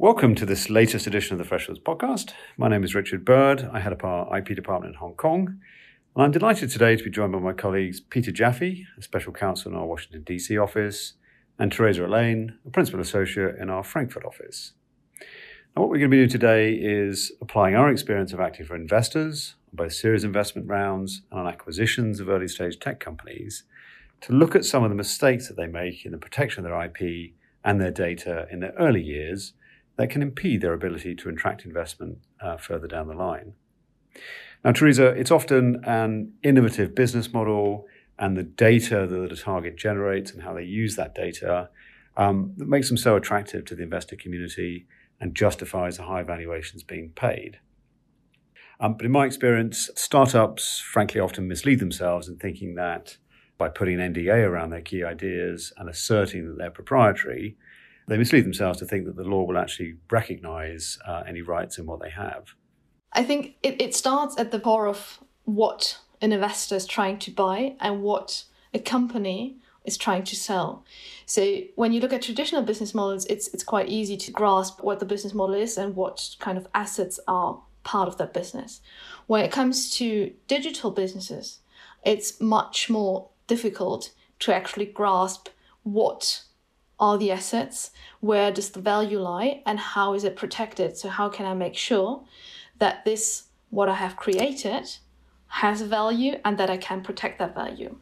Welcome to this latest edition of the Freshfields podcast. My name is Richard Bird. I head up our IP department in Hong Kong. And I'm delighted today to be joined by my colleagues Peter Jaffe, a special counsel in our Washington, D.C. office, and Theresa Ehlen, a principal associate in our Frankfurt office. Now, what we're going to be doing today is applying our experience of acting for investors on both series investment rounds and on acquisitions of early stage tech companies to look at some of the mistakes that they make in the protection of their IP and their data in their early years that can impede their ability to attract investment uh, further down the line. Now, Theresa, it's often an innovative business model and the data that a target generates and how they use that data um, that makes them so attractive to the investor community and justifies the high valuations being paid. Um, but in my experience, startups frankly often mislead themselves in thinking that by putting an NDA around their key ideas and asserting that they're proprietary, they mislead themselves to think that the law will actually recognize uh, any rights in what they have. I think it, it starts at the core of what an investor is trying to buy and what a company is trying to sell. So when you look at traditional business models, it's it's quite easy to grasp what the business model is and what kind of assets are part of that business. When it comes to digital businesses, it's much more difficult to actually grasp what are the assets, where does the value lie, and how is it protected? So, how can I make sure that this, what I have created, has value and that I can protect that value?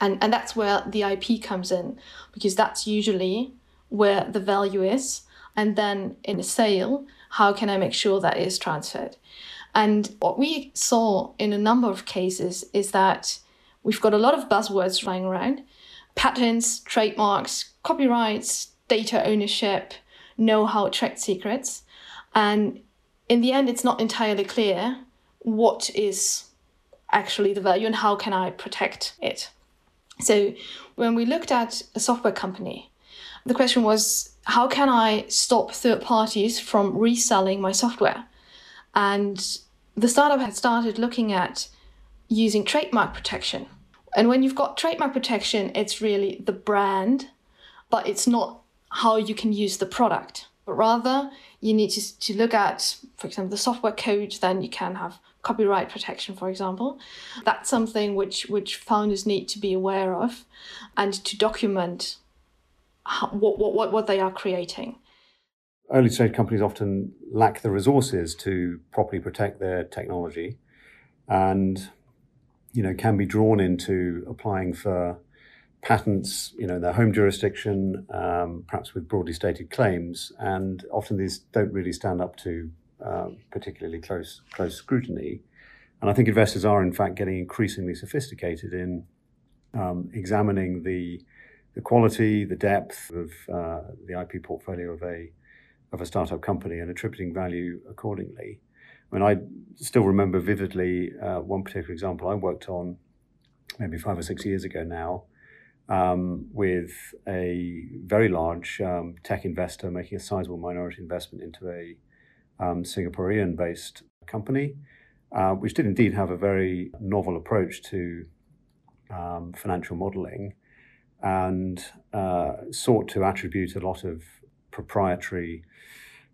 And, and that's where the IP comes in, because that's usually where the value is. And then in a sale, how can I make sure that is transferred? And what we saw in a number of cases is that we've got a lot of buzzwords flying around patents, trademarks, copyrights, data ownership, know how, trade secrets. And in the end, it's not entirely clear what is actually the value and how can I protect it. So when we looked at a software company, the question was how can I stop third parties from reselling my software? And the startup had started looking at using trademark protection. And when you've got trademark protection, it's really the brand, but it's not how you can use the product. But rather, you need to, to look at, for example, the software code, then you can have copyright protection, for example. That's something which, which founders need to be aware of and to document how, what, what, what they are creating. Early stage companies often lack the resources to properly protect their technology. And you know, can be drawn into applying for patents, you know, in their home jurisdiction, um, perhaps with broadly stated claims, and often these don't really stand up to uh, particularly close close scrutiny. And I think investors are, in fact, getting increasingly sophisticated in um, examining the the quality, the depth of uh, the IP portfolio of a of a startup company and attributing value accordingly. I mean, I still remember vividly uh, one particular example I worked on maybe five or six years ago now um, with a very large um, tech investor making a sizable minority investment into a um, Singaporean based company, uh, which did indeed have a very novel approach to um, financial modeling and uh, sought to attribute a lot of proprietary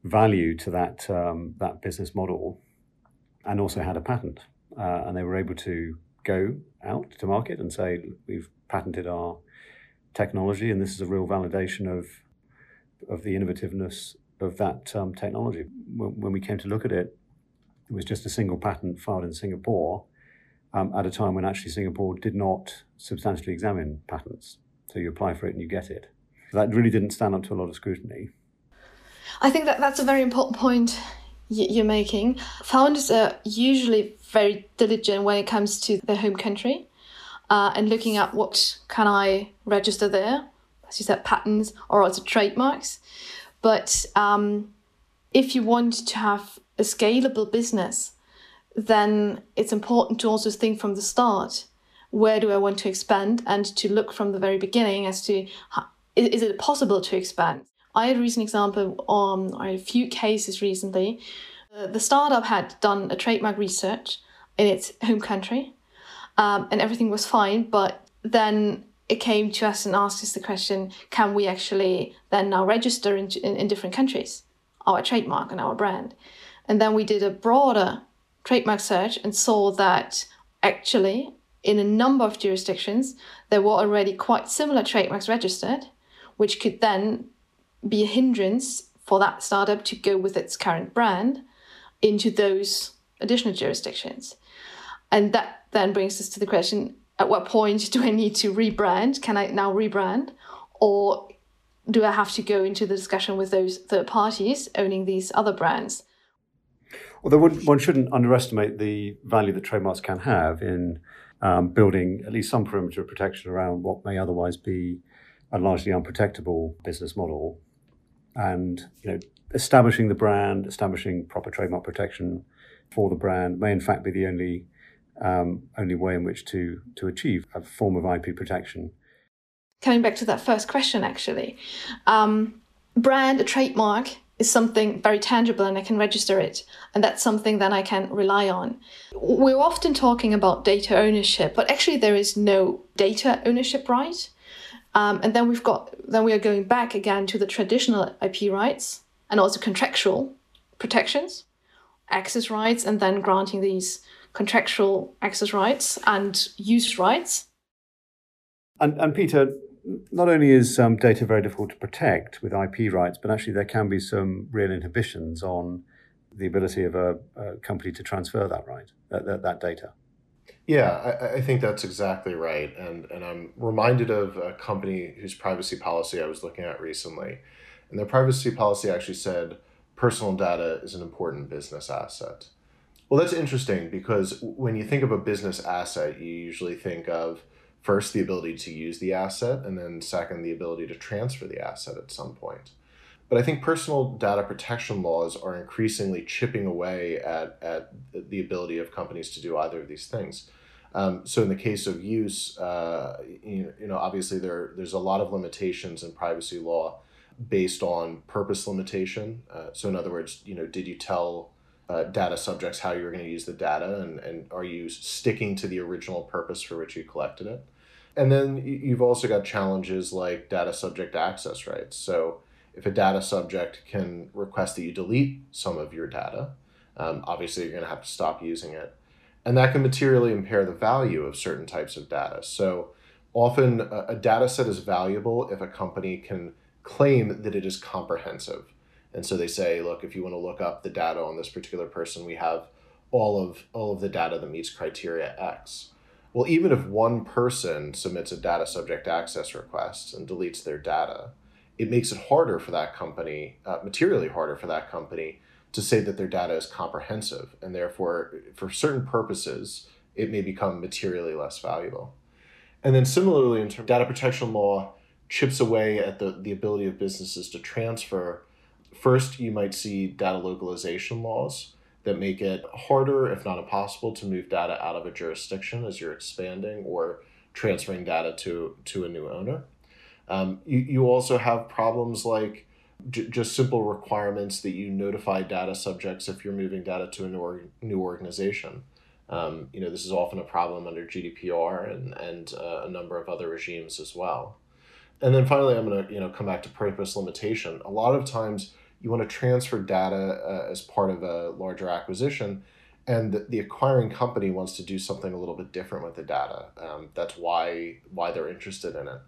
value to that um, that business model, and also had a patent, uh, and they were able to go out to market and say we've patented our technology, and this is a real validation of of the innovativeness of that um, technology. When, when, we came to look at it, it was just a single patent filed in Singapore um, at a time when actually Singapore did not substantially examine patents. So you apply for it and you get it. So that really didn't stand up to a lot of scrutiny. I think that that's a very important point you're making. Founders are usually very diligent when it comes to their home country uh, and looking at what can I register there, as you said, patents or also trademarks. But um, if you want to have a scalable business, then it's important to also think from the start where do I want to expand and to look from the very beginning as to how, is it possible to expand. I had a recent example on a few cases recently. Uh, the startup had done a trademark research in its home country, um, and everything was fine. But then it came to us and asked us the question: Can we actually then now register in, in, in different countries our trademark and our brand. And then we did a broader trademark search and saw that actually in a number of jurisdictions there were already quite similar trademarks registered, which could then be a hindrance for that startup to go with its current brand into those additional jurisdictions. And that then brings us to the question at what point do I need to rebrand? Can I now rebrand? Or do I have to go into the discussion with those third parties owning these other brands? Although one, one shouldn't underestimate the value that trademarks can have in um, building at least some perimeter of protection around what may otherwise be a largely unprotectable business model, and you know establishing the brand, establishing proper trademark protection for the brand may in fact be the only um, only way in which to to achieve a form of IP protection. Coming back to that first question, actually, um, brand, a trademark is something very tangible and I can register it. And that's something that I can rely on. We're often talking about data ownership, but actually there is no data ownership right. Um, and then we've got, then we are going back again to the traditional IP rights and also contractual protections, access rights, and then granting these contractual access rights and use rights. And, and Peter, not only is um, data very difficult to protect with IP rights, but actually there can be some real inhibitions on the ability of a, a company to transfer that right, that, that, that data. Yeah, I, I, think that's exactly right. And, and I'm reminded of a company whose privacy policy I was looking at recently. And their privacy policy actually said personal data is an important business asset. Well, that's interesting because when you think of a business asset, you usually think of first the ability to use the asset and then second the ability to transfer the asset at some point. But i think personal data protection laws are increasingly chipping away at, at the ability of companies to do either of these things. Um, so in the case of use uh, you, you know obviously there there's a lot of limitations in privacy law based on purpose limitation. Uh, so in other words you know did you tell uh, data subjects how you're going to use the data and, and are you sticking to the original purpose for which you collected it and then you've also got challenges like data subject access rights. So if a data subject can request that you delete some of your data, um, obviously you're going to have to stop using it. And that can materially impair the value of certain types of data. So often a, a data set is valuable if a company can claim that it is comprehensive. And so they say, look, if you want to look up the data on this particular person, we have all of all of the data that meets criteria X. Well, even if one person submits a data subject access request and deletes their data, it makes it harder for that company, uh, materially harder for that company, to say that their data is comprehensive. And therefore, for certain purposes, it may become materially less valuable. And then similarly, in terms of data protection law, chips away at the, the ability of businesses to transfer. First, you might see data localization laws that make it harder, if not impossible, to move data out of a jurisdiction as you're expanding or transferring data to, to a new owner. Um, you, you also have problems like j- just simple requirements that you notify data subjects if you're moving data to a new, new organization. Um, you know, this is often a problem under GDPR and, and uh, a number of other regimes as well. And then finally, I'm going to you know come back to purpose limitation. A lot of times, you want to transfer data uh, as part of a larger acquisition and the, acquiring company wants to do something a little bit different with the data. Um, that's why why they're interested in it.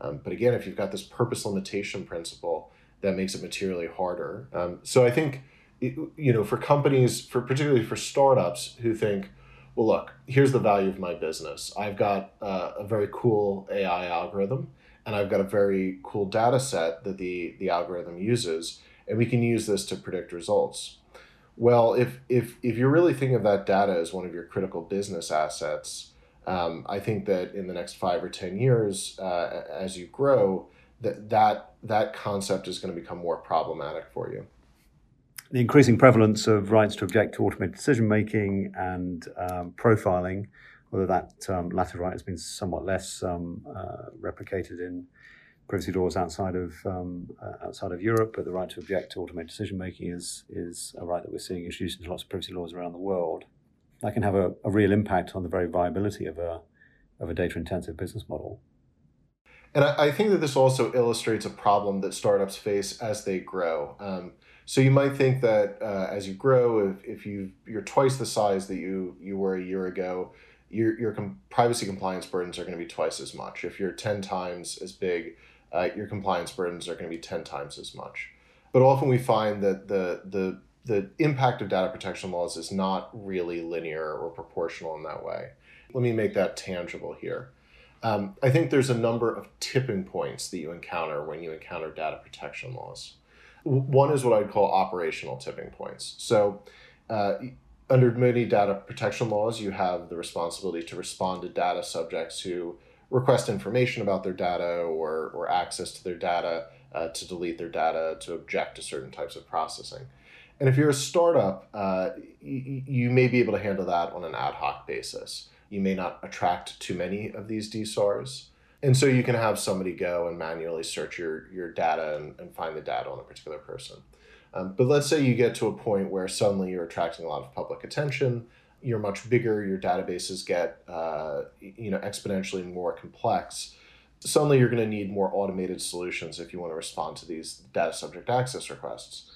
Um, but again if you've got this purpose limitation principle that makes it materially harder. Um, so i think you know for companies for particularly for startups who think well look here's the value of my business. I've got uh, a very cool ai algorithm and i've got a very cool data set that the the algorithm uses and we can use this to predict results. Well, if if if you're really thinking of that data as one of your critical business assets, um, I think that in the next five or ten years, uh, as you grow, that that that concept is going to become more problematic for you. The increasing prevalence of rights to object to automated decision making and um, profiling, although that um, latter right has been somewhat less um, uh, replicated in privacy laws outside of um, uh, outside of Europe, but the right to object to automated decision making is is a right that we're seeing introduced into lots of privacy laws around the world. That can have a, a real impact on the very viability of a of a data intensive business model. And I, think that this also illustrates a problem that startups face as they grow. Um, So you might think that uh, as you grow, if, if you you're twice the size that you you were a year ago, your your com- privacy compliance burdens are going to be twice as much. If you're ten times as big, uh, your compliance burdens are going to be ten times as much. But often we find that the the the impact of data protection laws is not really linear or proportional in that way. Let me make that tangible here. Um, I think there's a number of tipping points that you encounter when you encounter data protection laws. One is what I'd call operational tipping points. So, uh, under many data protection laws, you have the responsibility to respond to data subjects who request information about their data or, or access to their data, uh, to delete their data, to object to certain types of processing. And if you're a startup, uh, y- you may be able to handle that on an ad hoc basis. You may not attract too many of these DSARs. And so you can have somebody go and manually search your, your data and, and find the data on a particular person. Um, but let's say you get to a point where suddenly you're attracting a lot of public attention, you're much bigger, your databases get uh, you know exponentially more complex. Suddenly you're going to need more automated solutions if you want to respond to these data subject access requests.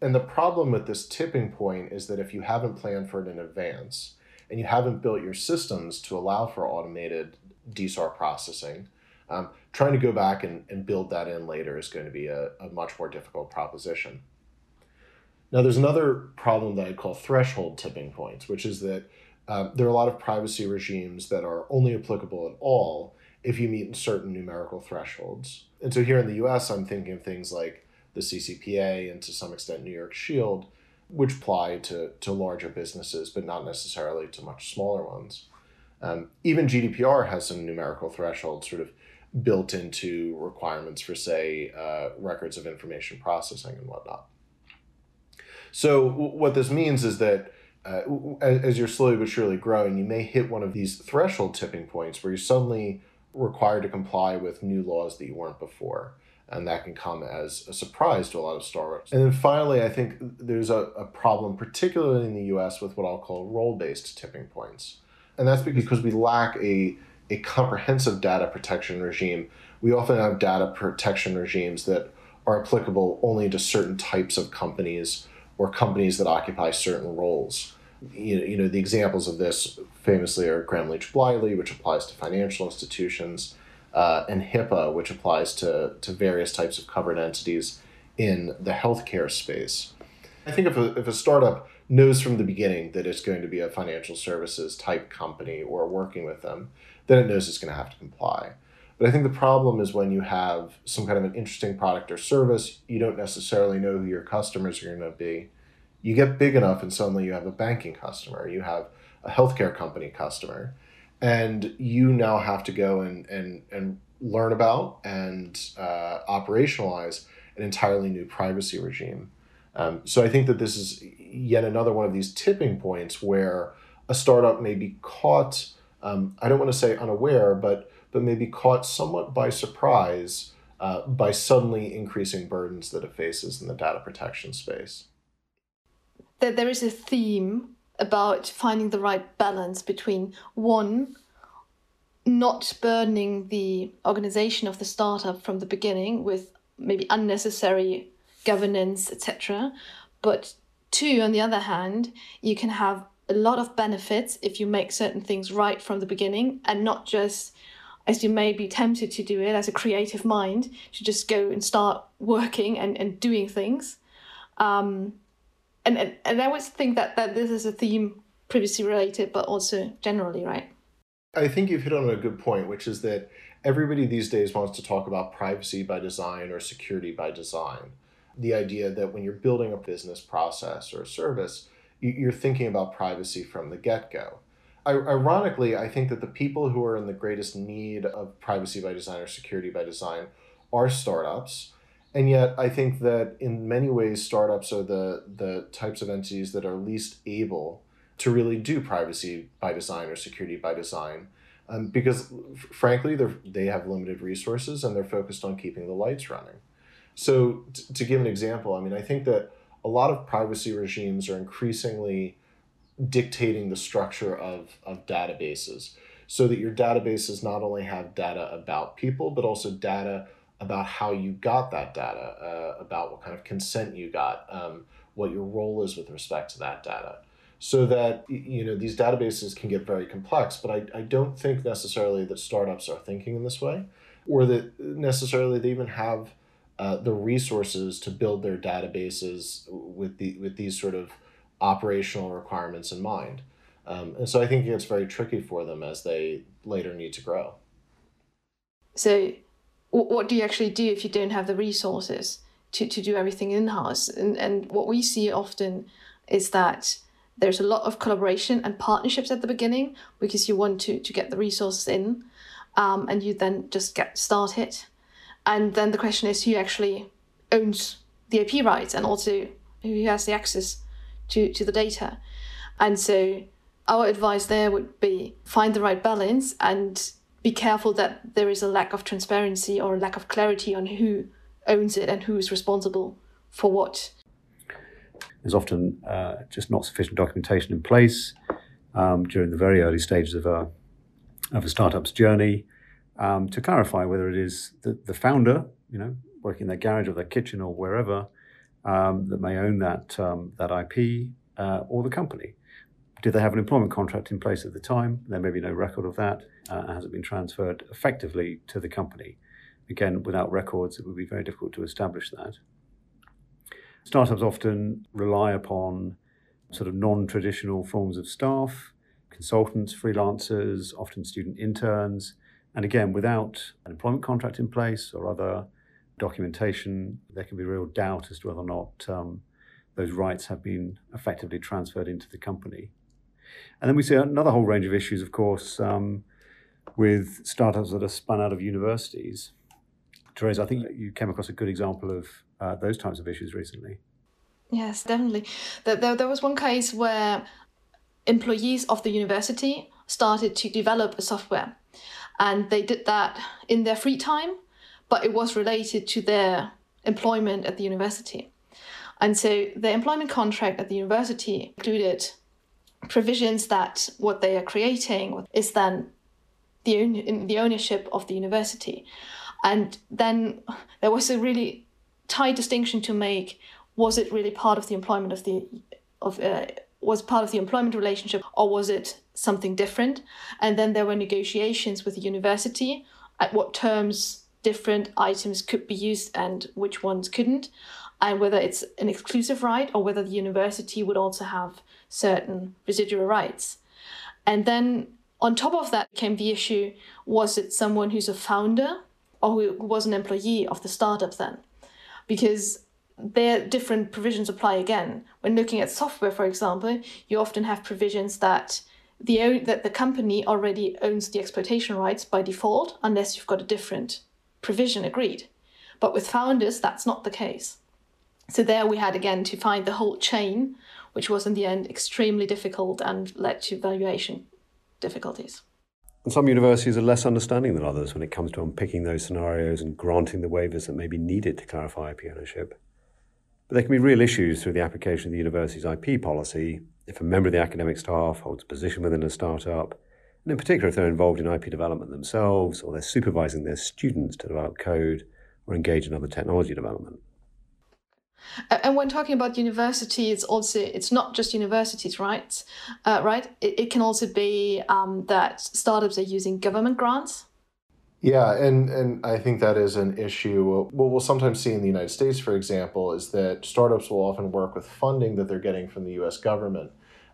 And the problem with this tipping point is that if you haven't planned for it in advance and you haven't built your systems to allow for automated DSAR processing, um, trying to go back and, and build that in later is going to be a, a much more difficult proposition. Now, there's another problem that I'd call threshold tipping points, which is that um, there are a lot of privacy regimes that are only applicable at all if you meet certain numerical thresholds. And so here in the US, I'm thinking of things like the CCPA and to some extent New York Shield, which apply to, to larger businesses, but not necessarily to much smaller ones. Um, even GDPR has some numerical thresholds sort of built into requirements for, say, uh, records of information processing and whatnot. So, what this means is that uh, as, you're slowly but surely growing, you may hit one of these threshold tipping points where you're suddenly required to comply with new laws that you weren't before and that can come as a surprise to a lot of startups. And then finally, I think there's a, a problem, particularly in the US, with what I'll call role based tipping points. And that's because we lack a, a comprehensive data protection regime. We often have data protection regimes that are applicable only to certain types of companies or companies that occupy certain roles. You know, you know the examples of this famously are Gramm-Leach Bliley, which applies to financial institutions uh, and HIPAA, which applies to, to various types of covered entities in the healthcare space. I think if a, if a startup knows from the beginning that it's going to be a financial services type company or working with them, then it knows it's going to have to comply. But I think the problem is when you have some kind of an interesting product or service, you don't necessarily know who your customers are going to be. You get big enough, and suddenly you have a banking customer, you have a healthcare company customer and you now have to go and and and learn about and uh, operationalize an entirely new privacy regime. Um, so I think that this is yet another one of these tipping points where a startup may be caught. Um, I don't want to say unaware, but but may be caught somewhat by surprise uh, by suddenly increasing burdens that it faces in the data protection space. That there is a theme about finding the right balance between one, not burdening the organization of the startup from the beginning with maybe unnecessary governance, etc. But two, on the other hand, you can have a lot of benefits if you make certain things right from the beginning and not just as you may be tempted to do it as a creative mind to just go and start working and, and doing things um, and, and and I always think that that this is a theme privacy related, but also generally, right? I think you've hit on a good point, which is that everybody these days wants to talk about privacy by design or security by design. The idea that when you're building a business process or a service, you're thinking about privacy from the get go. Ironically, I think that the people who are in the greatest need of privacy by design or security by design are startups. And yet I think that in many ways startups are the the types of entities that are least able to really do privacy by design or security by design um, because f- frankly they they have limited resources and they're focused on keeping the lights running. So t- to give an example i mean i think that a lot of privacy regimes are increasingly dictating the structure of, of databases so that your databases not only have data about people but also data about how you got that data, uh, about what kind of consent you got, um, what your role is with respect to that data. So that you know these databases can get very complex, but I, I don't think necessarily that startups are thinking in this way, or that necessarily they even have uh, the resources to build their databases with the with these sort of operational requirements in mind. Um, and so I think it's very tricky for them as they later need to grow. So, what do you actually do if you don't have the resources to, to do everything in house? And, and what we see often is that there's a lot of collaboration and partnerships at the beginning because you want to, to get the resources in um, and you then just get started. And then the question is who actually owns the IP rights and also who has the access to, to the data. And so our advice there would be find the right balance and be careful that there is a lack of transparency or a lack of clarity on who owns it and who is responsible for what. There's often uh, just not sufficient documentation in place um, during the very early stages of a, of a startup's journey um, to clarify whether it is the, the founder, you know, working in their garage or their kitchen or wherever, um, that may own that, um, that IP uh, or the company. Did they have an employment contract in place at the time? There may be no record of that. Uh, has it been transferred effectively to the company? Again, without records, it would be very difficult to establish that. Startups often rely upon sort of non traditional forms of staff, consultants, freelancers, often student interns. And again, without an employment contract in place or other documentation, there can be real doubt as to whether or not um, those rights have been effectively transferred into the company. And then we see another whole range of issues, of course, um, with startups that are spun out of universities. Therese, I think you came across a good example of uh, those types of issues recently. Yes, definitely. There, there was one case where employees of the university started to develop a software, and they did that in their free time, but it was related to their employment at the university. And so the employment contract at the university included provisions that what they are creating is then the own, the ownership of the university. And then there was a really tight distinction to make. Was it really part of the employment of the of uh, was part of the employment relationship or was it something different? And then there were negotiations with the university at what terms different items could be used and which ones couldn't and whether it's an exclusive right or whether the university would also have certain residual rights. And then on top of that came the issue was it someone who's a founder or who was an employee of the startup then? Because their different provisions apply again. When looking at software, for example, you often have provisions that the that the company already owns the exploitation rights by default, unless you've got a different provision agreed. But with founders, that's not the case. So there we had again to find the whole chain, which was in the end extremely difficult and led to valuation difficulties. And some universities are less understanding than others when it comes to unpicking those scenarios and granting the waivers that may be needed to clarify IP ownership. But there can be real issues through the application of the university's IP policy if a member of the academic staff holds a position within a startup, and in particular if they're involved in IP development themselves or they're supervising their students to develop code or engage in other technology development. And when talking about university, it's also it's not just universities, right? Uh, right. It, it, can also be um, that startups are using government grants. Yeah, and and I think that is an issue. What we'll sometimes see in the United States, for example, is that startups will often work with funding that they're getting from the U.S. government,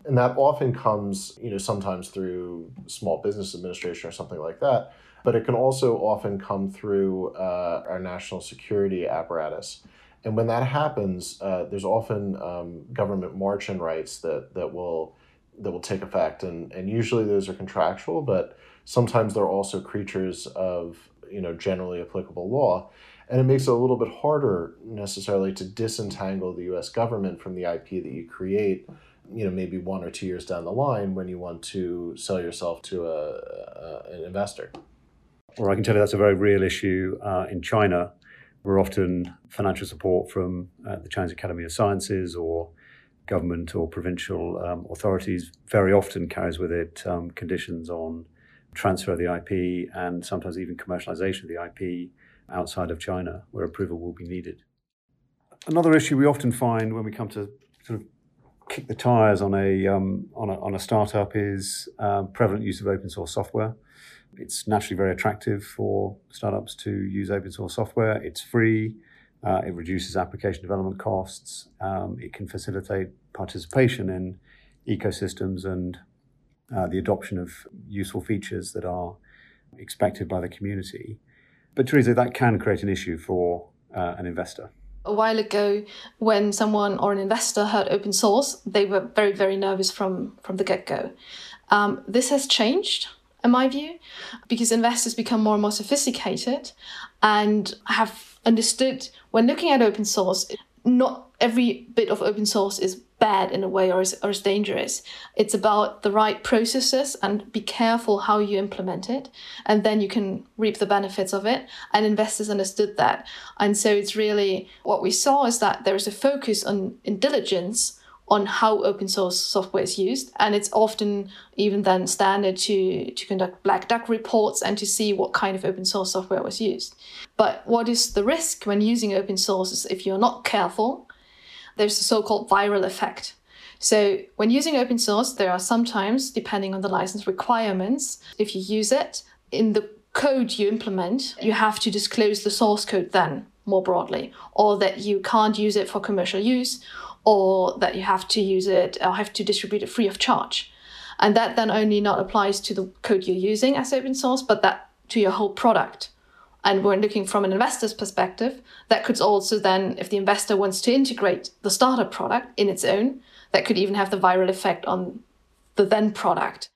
and that often comes, you know, sometimes through Small Business Administration or something like that. But it can also often come through uh, our national security apparatus. And when that happens, uh, there's often um, government march-in rights that, that will that will take effect, and, and usually those are contractual, but sometimes they're also creatures of you know generally applicable law, and it makes it a little bit harder necessarily to disentangle the U.S. government from the IP that you create. You know, maybe one or two years down the line when you want to sell yourself to a, a an investor. Or I can tell you that's a very real issue uh, in China we're often financial support from uh, the Chinese Academy of Sciences or government or provincial um, authorities. Very often carries with it um, conditions on transfer of the IP and sometimes even commercialization of the IP outside of China where approval will be needed. Another issue we often find when we come to sort of kick the tires on a, um, on a, on a startup is um, prevalent use of open source software. It's naturally very attractive for startups to use open source software. It's free. Uh, it reduces application development costs. Um, it can facilitate participation in ecosystems and uh, the adoption of useful features that are expected by the community. But Theresa, that can create an issue for uh, an investor. A while ago, when someone or an investor heard open source, they were very, very nervous from, from the get go. Um, this has changed, in my view, because investors become more and more sophisticated and have understood when looking at open source, not every bit of open source is bad in a way or is, or is dangerous. It's about the right processes and be careful how you implement it. And then you can reap the benefits of it. And investors understood that. And so it's really what we saw is that there is a focus on in diligence on how open source software is used. And it's often even then standard to, to conduct black duck reports and to see what kind of open source software was used. But what is the risk when using open source is if you're not careful there's a so-called viral effect. So when using open source, there are sometimes, depending on the license requirements, if you use it in the code you implement, you have to disclose the source code then more broadly, or that you can't use it for commercial use, or that you have to use it or have to distribute it free of charge. And that then only not applies to the code you're using as open source, but that to your whole product and we're looking from an investor's perspective, that could also then, if the investor wants to integrate the startup product in its own, that could even have the viral effect on the then product.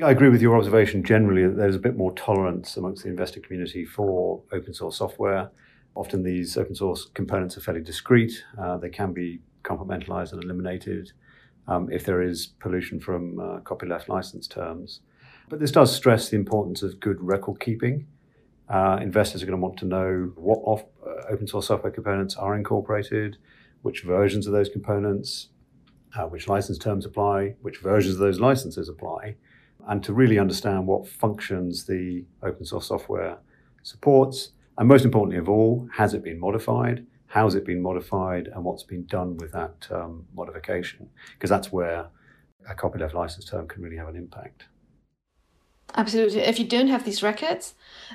I agree with your observation generally that there's a bit more tolerance amongst the investor community for open source software. Often these open source components are fairly discrete. Uh, they can be compartmentalized and eliminated um, if there is pollution from uh, copyleft license terms. But this does stress the importance of good record keeping. Uh, investors are going to want to know what off, uh, open source software components are incorporated, which versions of those components, uh, which license terms apply, which versions of those licenses apply, and to really understand what functions the open source software supports. And most importantly of all, has it been modified? How's it been modified? And what's been done with that um, modification? Because that's where a copyleft license term can really have an impact. Absolutely. If you don't have these records,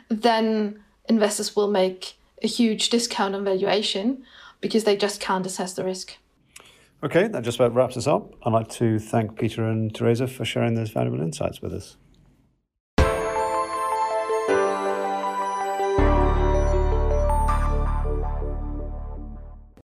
then investors will make a huge discount on valuation because they just can't assess the risk. Okay, that just about wraps us up. I'd like to thank Peter and Theresa for sharing those valuable insights with us.